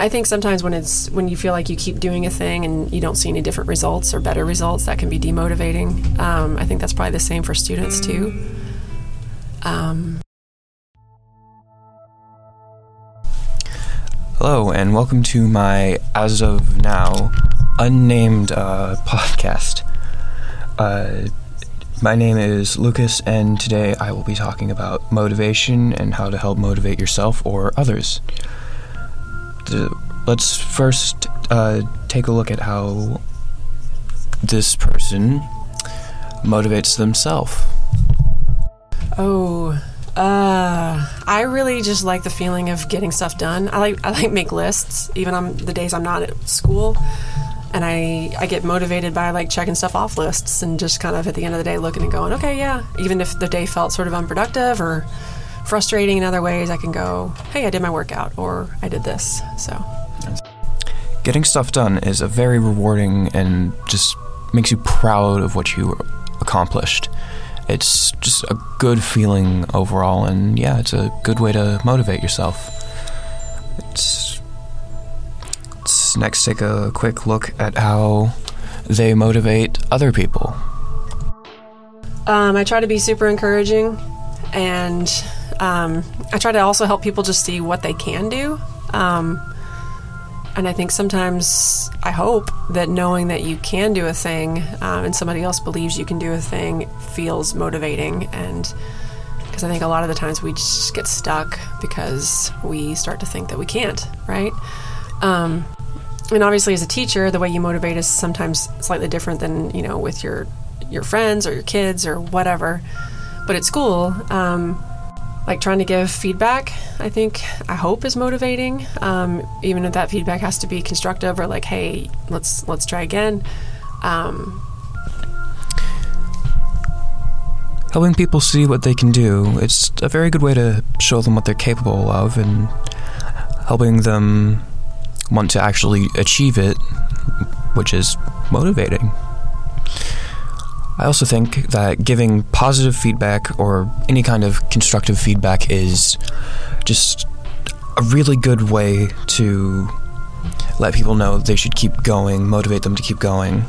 I think sometimes when it's when you feel like you keep doing a thing and you don't see any different results or better results, that can be demotivating. Um, I think that's probably the same for students too. Um, Hello, and welcome to my, as of now, unnamed uh, podcast. Uh, my name is Lucas, and today I will be talking about motivation and how to help motivate yourself or others. The, let's first uh, take a look at how this person motivates themselves. oh, uh, I really just like the feeling of getting stuff done. I like I like make lists, even on the days I'm not at school. And I, I get motivated by like checking stuff off lists and just kind of at the end of the day looking and going, okay, yeah. Even if the day felt sort of unproductive or frustrating in other ways, I can go, hey, I did my workout or I did this. So Getting stuff done is a very rewarding and just makes you proud of what you accomplished. It's just a good feeling overall, and yeah, it's a good way to motivate yourself. It's, let's next take a quick look at how they motivate other people. Um, I try to be super encouraging, and um, I try to also help people just see what they can do. Um, and I think sometimes I hope that knowing that you can do a thing um, and somebody else believes you can do a thing feels motivating. And because I think a lot of the times we just get stuck because we start to think that we can't, right? Um, and obviously, as a teacher, the way you motivate is sometimes slightly different than you know with your your friends or your kids or whatever. But at school, um, like trying to give feedback, I think I hope is motivating. Um, even if that feedback has to be constructive or like, hey, let's let's try again. Um, Helping people see what they can do, it's a very good way to show them what they're capable of and helping them want to actually achieve it, which is motivating. I also think that giving positive feedback or any kind of constructive feedback is just a really good way to let people know they should keep going, motivate them to keep going.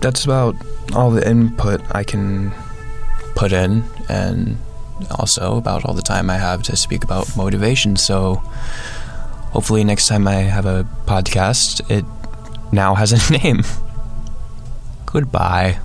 That's about all the input I can put in, and also about all the time I have to speak about motivation. So, hopefully, next time I have a podcast, it now has a name. Goodbye.